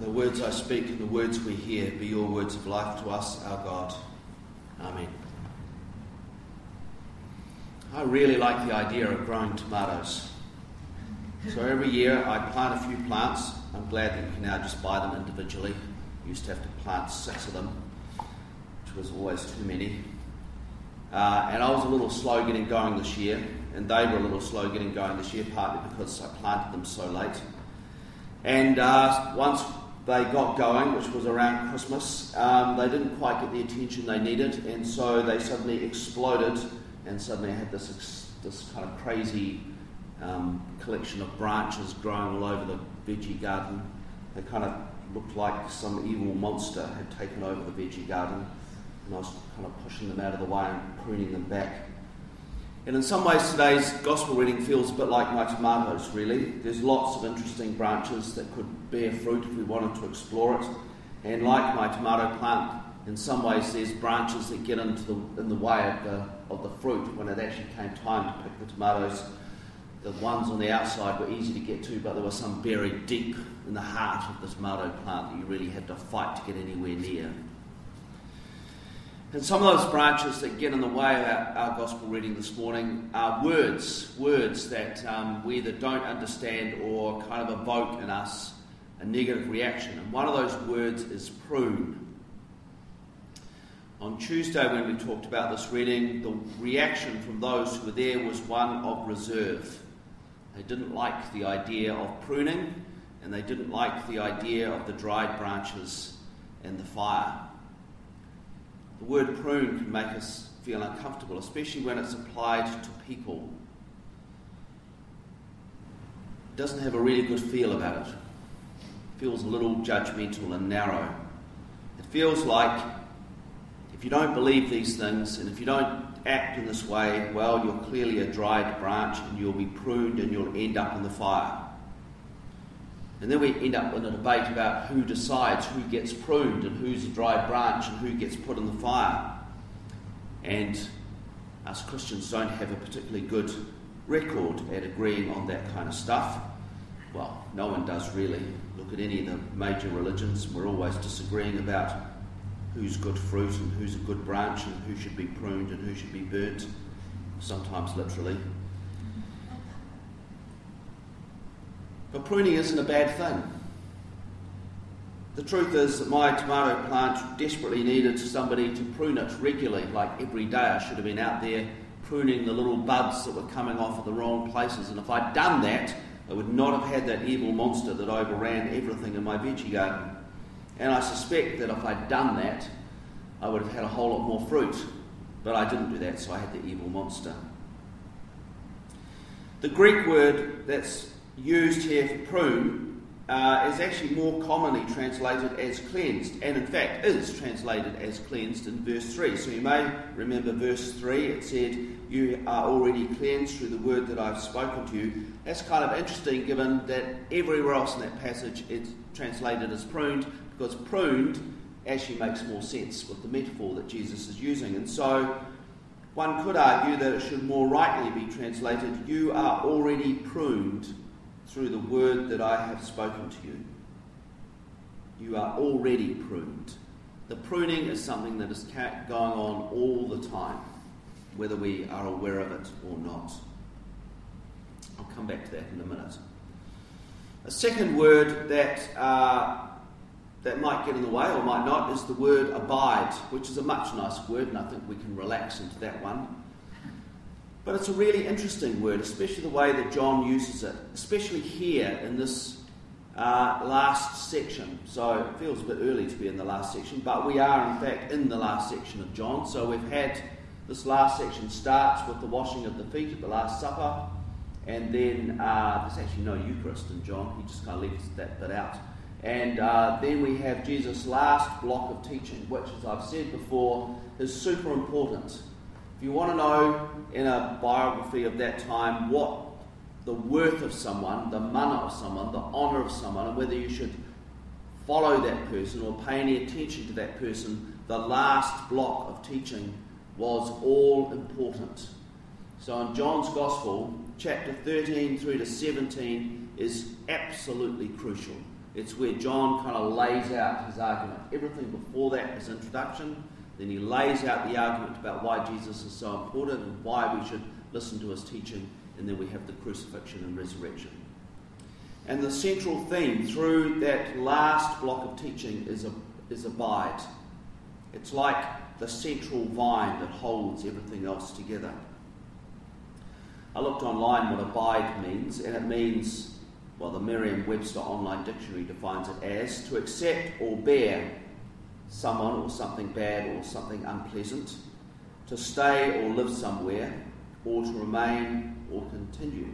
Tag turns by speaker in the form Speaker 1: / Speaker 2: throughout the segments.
Speaker 1: The words I speak and the words we hear be your words of life to us, our God. Amen. I really like the idea of growing tomatoes. So every year I plant a few plants. I'm glad that you can now just buy them individually. I used to have to plant six of them, which was always too many. Uh, and I was a little slow getting going this year, and they were a little slow getting going this year, partly because I planted them so late. And uh, once they got going, which was around Christmas, um, they didn't quite get the attention they needed, and so they suddenly exploded, and suddenly had this this kind of crazy um, collection of branches growing all over the veggie garden. They kind of looked like some evil monster had taken over the veggie garden, and I was kind of pushing them out of the way and pruning them back. And in some ways, today's gospel reading feels a bit like my tomatoes, really. There's lots of interesting branches that could bear fruit if we wanted to explore it. And like my tomato plant, in some ways, there's branches that get into the, in the way of the, of the fruit when it actually came time to pick the tomatoes. The ones on the outside were easy to get to, but there were some buried deep in the heart of the tomato plant that you really had to fight to get anywhere near. And some of those branches that get in the way of our, our gospel reading this morning are words, words that um, we either don't understand or kind of evoke in us a negative reaction. And one of those words is prune. On Tuesday, when we talked about this reading, the reaction from those who were there was one of reserve. They didn't like the idea of pruning, and they didn't like the idea of the dried branches and the fire. The word prune can make us feel uncomfortable, especially when it's applied to people. It doesn't have a really good feel about it. It feels a little judgmental and narrow. It feels like if you don't believe these things and if you don't act in this way, well, you're clearly a dried branch and you'll be pruned and you'll end up in the fire. And then we end up in a debate about who decides who gets pruned and who's a dry branch and who gets put in the fire. And us Christians don't have a particularly good record at agreeing on that kind of stuff. Well, no one does really. Look at any of the major religions, we're always disagreeing about who's good fruit and who's a good branch and who should be pruned and who should be burnt, sometimes literally. But pruning isn't a bad thing. The truth is that my tomato plant desperately needed somebody to prune it regularly, like every day. I should have been out there pruning the little buds that were coming off at the wrong places. And if I'd done that, I would not have had that evil monster that overran everything in my veggie garden. And I suspect that if I'd done that, I would have had a whole lot more fruit. But I didn't do that, so I had the evil monster. The Greek word that's used here for prune uh, is actually more commonly translated as cleansed, and in fact is translated as cleansed in verse 3. So you may remember verse 3, it said, You are already cleansed through the word that I've spoken to you. That's kind of interesting given that everywhere else in that passage it's translated as pruned, because pruned actually makes more sense with the metaphor that Jesus is using. And so one could argue that it should more rightly be translated, You are already pruned through the word that I have spoken to you. You are already pruned. The pruning is something that is going on all the time, whether we are aware of it or not. I'll come back to that in a minute. A second word that, uh, that might get in the way or might not is the word abide, which is a much nicer word, and I think we can relax into that one. But it's a really interesting word, especially the way that John uses it, especially here in this uh, last section. So it feels a bit early to be in the last section, but we are in fact in the last section of John. So we've had this last section starts with the washing of the feet at the Last Supper, and then uh, there's actually no Eucharist in John, he just kind of leaves that bit out. And uh, then we have Jesus' last block of teaching, which, as I've said before, is super important if you want to know in a biography of that time what the worth of someone, the mana of someone, the honour of someone, and whether you should follow that person or pay any attention to that person, the last block of teaching was all important. So in John's Gospel, chapter 13 through to 17 is absolutely crucial. It's where John kind of lays out his argument. Everything before that is introduction. Then he lays out the argument about why Jesus is so important and why we should listen to his teaching. And then we have the crucifixion and resurrection. And the central theme through that last block of teaching is, a, is abide. It's like the central vine that holds everything else together. I looked online what abide means, and it means, well, the Merriam Webster Online Dictionary defines it as to accept or bear someone or something bad or something unpleasant, to stay or live somewhere, or to remain or continue.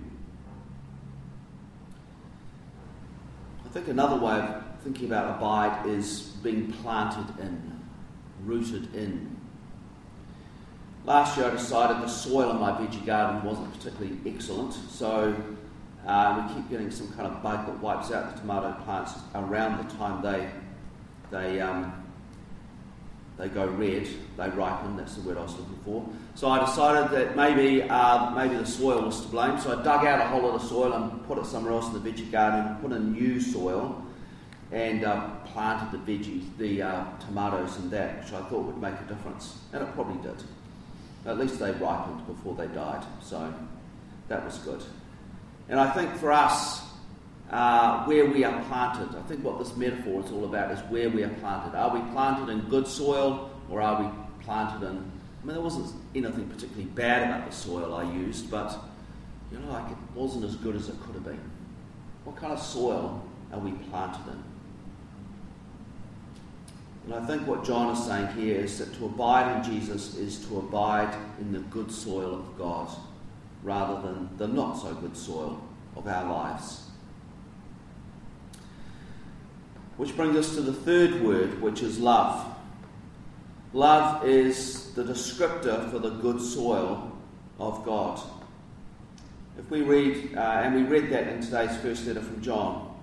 Speaker 1: I think another way of thinking about abide is being planted in, rooted in. Last year I decided the soil in my veggie garden wasn't particularly excellent, so uh, we keep getting some kind of bug that wipes out the tomato plants around the time they they um, they go red, they ripen. That's the word I was looking for. So I decided that maybe uh, maybe the soil was to blame. So I dug out a whole lot of soil and put it somewhere else in the veggie garden, put in new soil, and uh, planted the veggies, the uh, tomatoes, and that, which I thought would make a difference, and it probably did. At least they ripened before they died, so that was good. And I think for us, uh, where we are planted, I think what this metaphor is all about is where we are planted. Are we planted in good soil or are we planted in. I mean, there wasn't anything particularly bad about the soil I used, but you know, like it wasn't as good as it could have been. What kind of soil are we planted in? And I think what John is saying here is that to abide in Jesus is to abide in the good soil of God rather than the not so good soil of our lives. Which brings us to the third word, which is love. Love is the descriptor for the good soil of God. If we read, uh, and we read that in today's first letter from John,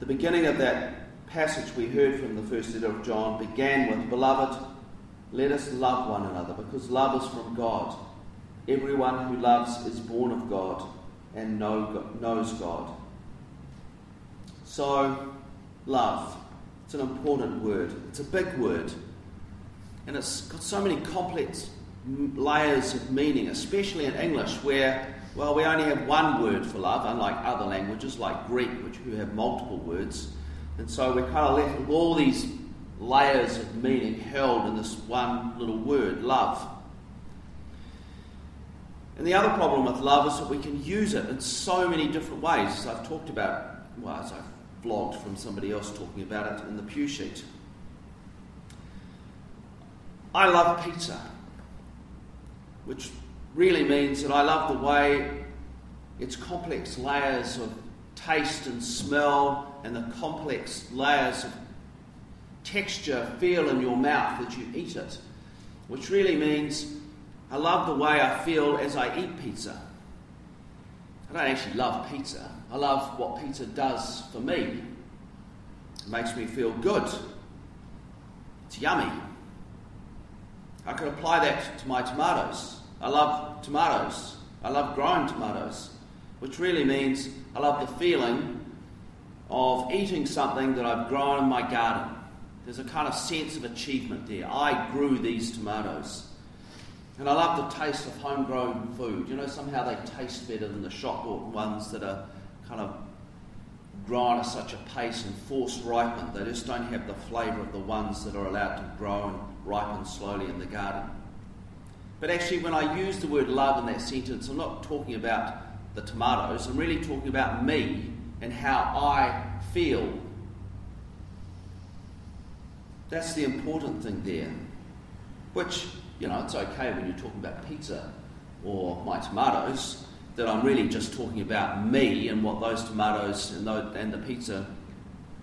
Speaker 1: the beginning of that passage we heard from the first letter of John began with Beloved, let us love one another because love is from God. Everyone who loves is born of God and know, knows God. So, love. It's an important word, it's a big word. And it's got so many complex layers of meaning, especially in English, where, well, we only have one word for love, unlike other languages like Greek, which who have multiple words. And so we're kind of left with all these layers of meaning held in this one little word, love. And the other problem with love is that we can use it in so many different ways, as I've talked about, well, as I've vlogged from somebody else talking about it in the pew sheet. I love pizza, which really means that I love the way its complex layers of taste and smell and the complex layers of texture feel in your mouth as you eat it, which really means I love the way I feel as I eat pizza. I don't actually love pizza. I love what pizza does for me. It makes me feel good. It's yummy. I could apply that to my tomatoes. I love tomatoes. I love growing tomatoes, which really means I love the feeling of eating something that I've grown in my garden. There's a kind of sense of achievement there. I grew these tomatoes. And I love the taste of homegrown food. You know, somehow they taste better than the shop bought ones that are kind of grown at such a pace and force ripened. They just don't have the flavour of the ones that are allowed to grow and ripen slowly in the garden. But actually, when I use the word love in that sentence, I'm not talking about the tomatoes, I'm really talking about me and how I feel. That's the important thing there. Which, you know, it's okay when you're talking about pizza or my tomatoes, that I'm really just talking about me and what those tomatoes and, the pizza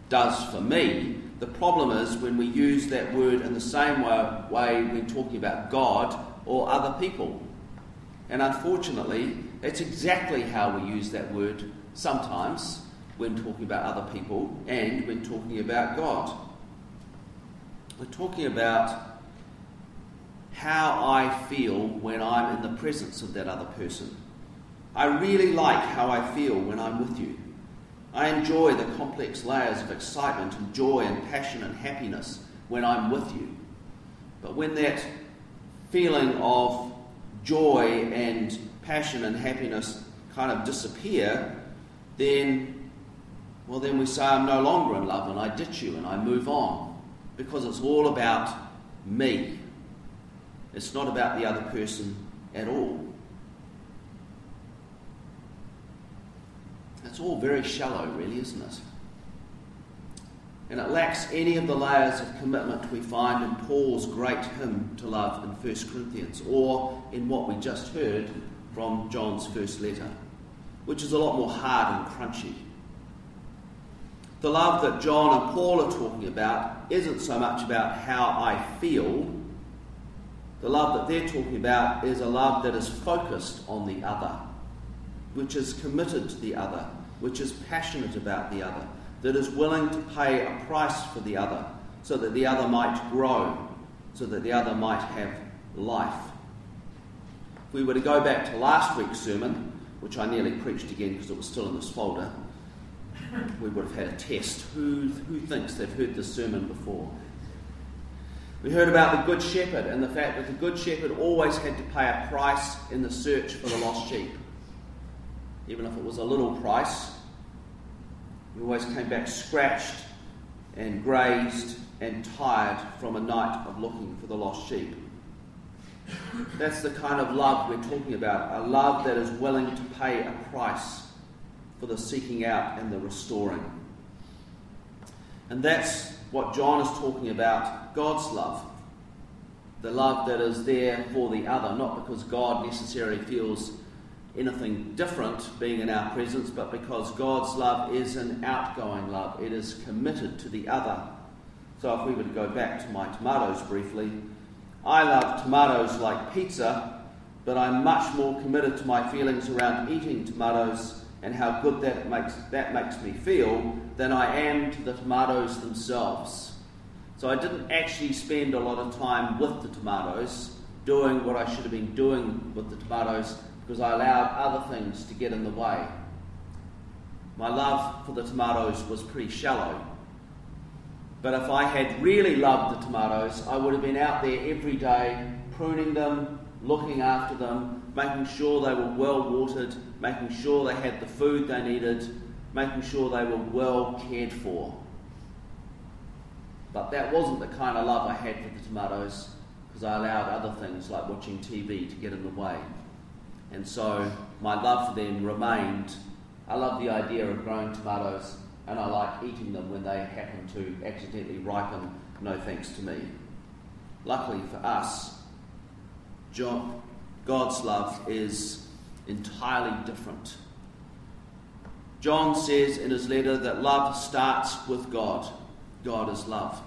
Speaker 1: does for me. The problem is when we use that word in the same way, way when talking about God or other people. And unfortunately, it's exactly how we use that word sometimes when talking about other people and when talking about God. We're talking about how I feel when I'm in the presence of that other person. I really like how I feel when I'm with you. I enjoy the complex layers of excitement and joy and passion and happiness when I'm with you. But when that feeling of joy and passion and happiness kind of disappear, then, well, then we say, I'm no longer in love and I ditch you and I move on because it's all about me. It's not about the other person at all. It's all very shallow, really, isn't it? And it lacks any of the layers of commitment we find in Paul's great hymn to love in 1 Corinthians or in what we just heard from John's first letter, which is a lot more hard and crunchy. The love that John and Paul are talking about isn't so much about how I feel. The love that they're talking about is a love that is focused on the other, which is committed to the other, which is passionate about the other, that is willing to pay a price for the other so that the other might grow, so that the other might have life. If we were to go back to last week's sermon, which I nearly preached again because it was still in this folder, we would have had a test. Who, who thinks they've heard this sermon before? We heard about the Good Shepherd and the fact that the Good Shepherd always had to pay a price in the search for the lost sheep even if it was a little price. We always came back scratched and grazed and tired from a night of looking for the lost sheep. That's the kind of love we're talking about a love that is willing to pay a price for the seeking out and the restoring. And that's what John is talking about God's love. The love that is there for the other, not because God necessarily feels anything different being in our presence, but because God's love is an outgoing love. It is committed to the other. So if we were to go back to my tomatoes briefly, I love tomatoes like pizza, but I'm much more committed to my feelings around eating tomatoes and how good that makes, that makes me feel than I am to the tomatoes themselves. So I didn't actually spend a lot of time with the tomatoes, doing what I should have been doing with the tomatoes because I allowed other things to get in the way. My love for the tomatoes was pretty shallow. But if I had really loved the tomatoes, I would have been out there every day pruning them, looking after them, making sure they were well watered, making sure they had the food they needed, making sure they were well cared for. But that wasn't the kind of love I had for the tomatoes because I allowed other things like watching TV to get in the way. And so my love for them remained. I love the idea of growing tomatoes and I like eating them when they happen to accidentally ripen, no thanks to me. Luckily for us, John, God's love is entirely different. John says in his letter that love starts with God. God is love.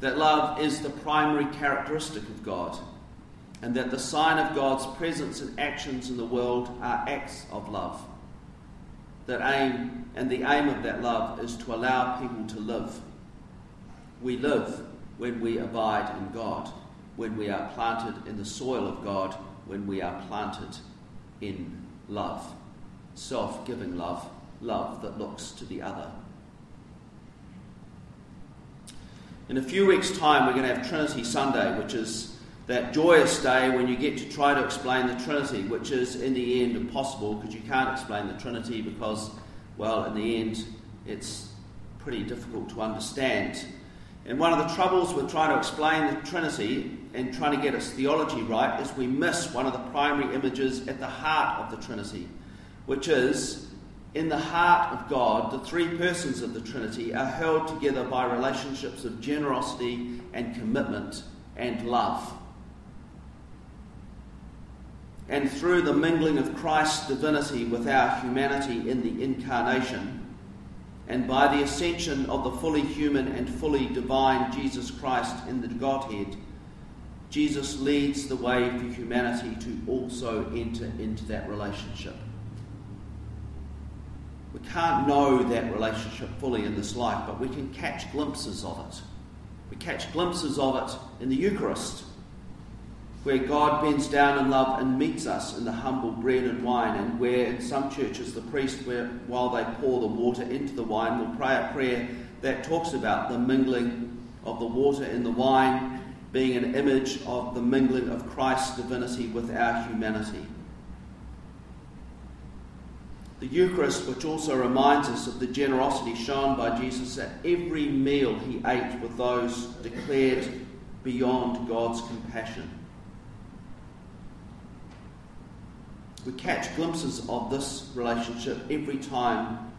Speaker 1: That love is the primary characteristic of God and that the sign of God's presence and actions in the world are acts of love. That aim and the aim of that love is to allow people to live. We live when we abide in God, when we are planted in the soil of God, when we are planted in love. Self giving love, love that looks to the other. In a few weeks' time, we're going to have Trinity Sunday, which is that joyous day when you get to try to explain the Trinity, which is in the end impossible because you can't explain the Trinity because, well, in the end, it's pretty difficult to understand. And one of the troubles with trying to explain the Trinity and trying to get its theology right is we miss one of the primary images at the heart of the Trinity, which is in the heart of God, the three persons of the Trinity are held together by relationships of generosity and commitment and love and through the mingling of Christ's divinity with our humanity in the incarnation, and by the ascension of the fully human and fully divine Jesus Christ in the Godhead, Jesus leads the way for humanity to also enter into that relationship. We can't know that relationship fully in this life, but we can catch glimpses of it. We catch glimpses of it in the Eucharist where God bends down in love and meets us in the humble bread and wine, and where in some churches the priest, where, while they pour the water into the wine, will pray a prayer that talks about the mingling of the water in the wine being an image of the mingling of Christ's divinity with our humanity. The Eucharist, which also reminds us of the generosity shown by Jesus at every meal he ate with those declared beyond God's compassion. We catch glimpses of this relationship every time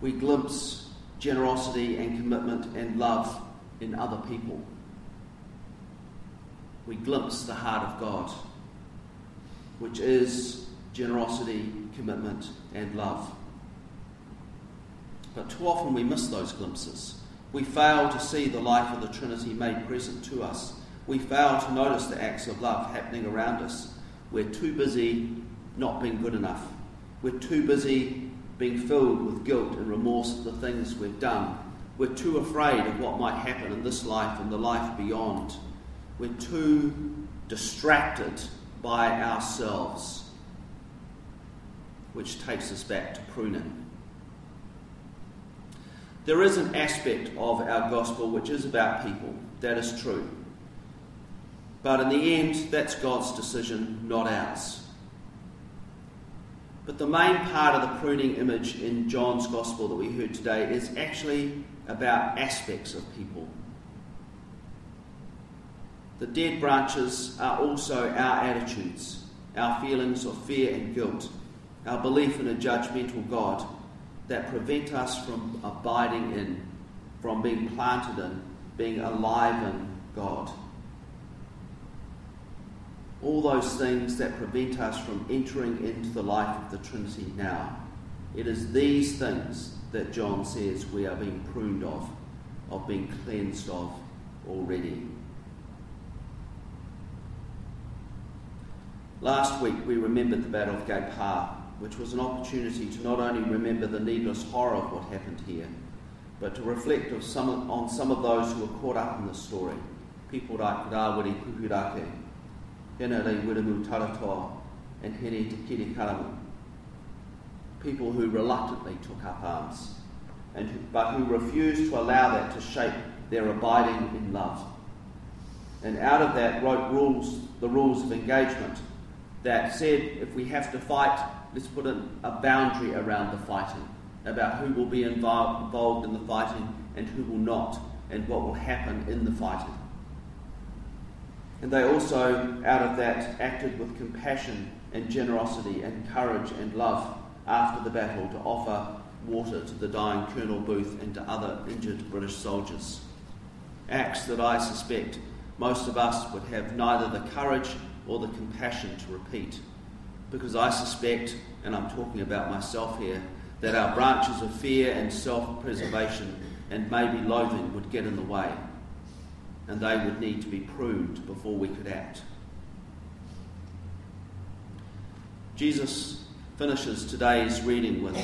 Speaker 1: we glimpse generosity and commitment and love in other people. We glimpse the heart of God, which is generosity, commitment, and love. But too often we miss those glimpses. We fail to see the life of the Trinity made present to us. We fail to notice the acts of love happening around us. We're too busy not being good enough. We're too busy being filled with guilt and remorse at the things we've done. We're too afraid of what might happen in this life and the life beyond. We're too distracted by ourselves, which takes us back to pruning. There is an aspect of our gospel which is about people. That is true. But in the end, that's God's decision, not ours. But the main part of the pruning image in John's Gospel that we heard today is actually about aspects of people. The dead branches are also our attitudes, our feelings of fear and guilt, our belief in a judgmental God that prevent us from abiding in, from being planted in, being alive in God all those things that prevent us from entering into the life of the Trinity now. It is these things that John says we are being pruned of, of being cleansed of already. Last week we remembered the Battle of Gate Pā which was an opportunity to not only remember the needless horror of what happened here, but to reflect some, on some of those who were caught up in the story. People like Rawiri Puhirake, Rei Wiremu Taratoa, and Heni Te Kiri Karamu. People who reluctantly took up arms, and who, but who refused to allow that to shape their abiding in love. And out of that wrote rules, the rules of engagement that said if we have to fight, let's put a, a boundary around the fighting, about who will be involved in the fighting and who will not, and what will happen in the fighting. And they also, out of that, acted with compassion and generosity and courage and love after the battle to offer water to the dying Colonel Booth and to other injured British soldiers. Acts that I suspect most of us would have neither the courage or the compassion to repeat. Because I suspect, and I'm talking about myself here, that our branches of fear and self preservation and maybe loathing would get in the way and they would need to be pruned before we could act. Jesus finishes today's reading with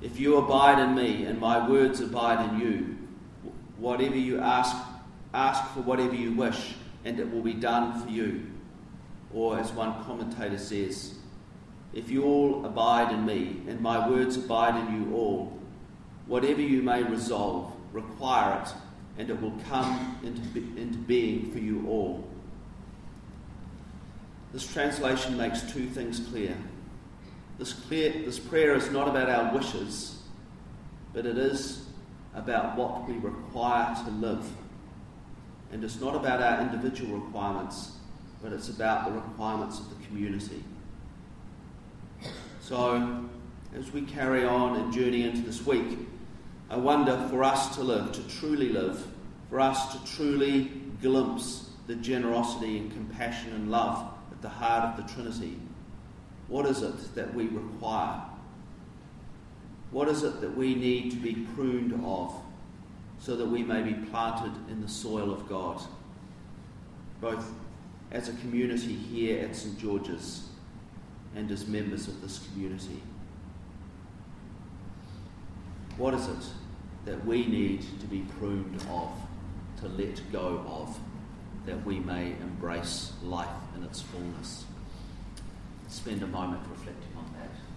Speaker 1: If you abide in me and my words abide in you, whatever you ask, ask for whatever you wish, and it will be done for you. Or, as one commentator says, if you all abide in me and my words abide in you all, whatever you may resolve, require it and it will come into, be, into being for you all. This translation makes two things clear. This, clear. this prayer is not about our wishes, but it is about what we require to live. And it's not about our individual requirements, but it's about the requirements of the community. So, as we carry on and journey into this week, I wonder for us to live, to truly live, for us to truly glimpse the generosity and compassion and love at the heart of the Trinity, what is it that we require? What is it that we need to be pruned of so that we may be planted in the soil of God, both as a community here at St George's and as members of this community? What is it that we need to be pruned of, to let go of? that we may embrace life in its fullness. Spend a moment reflecting on that.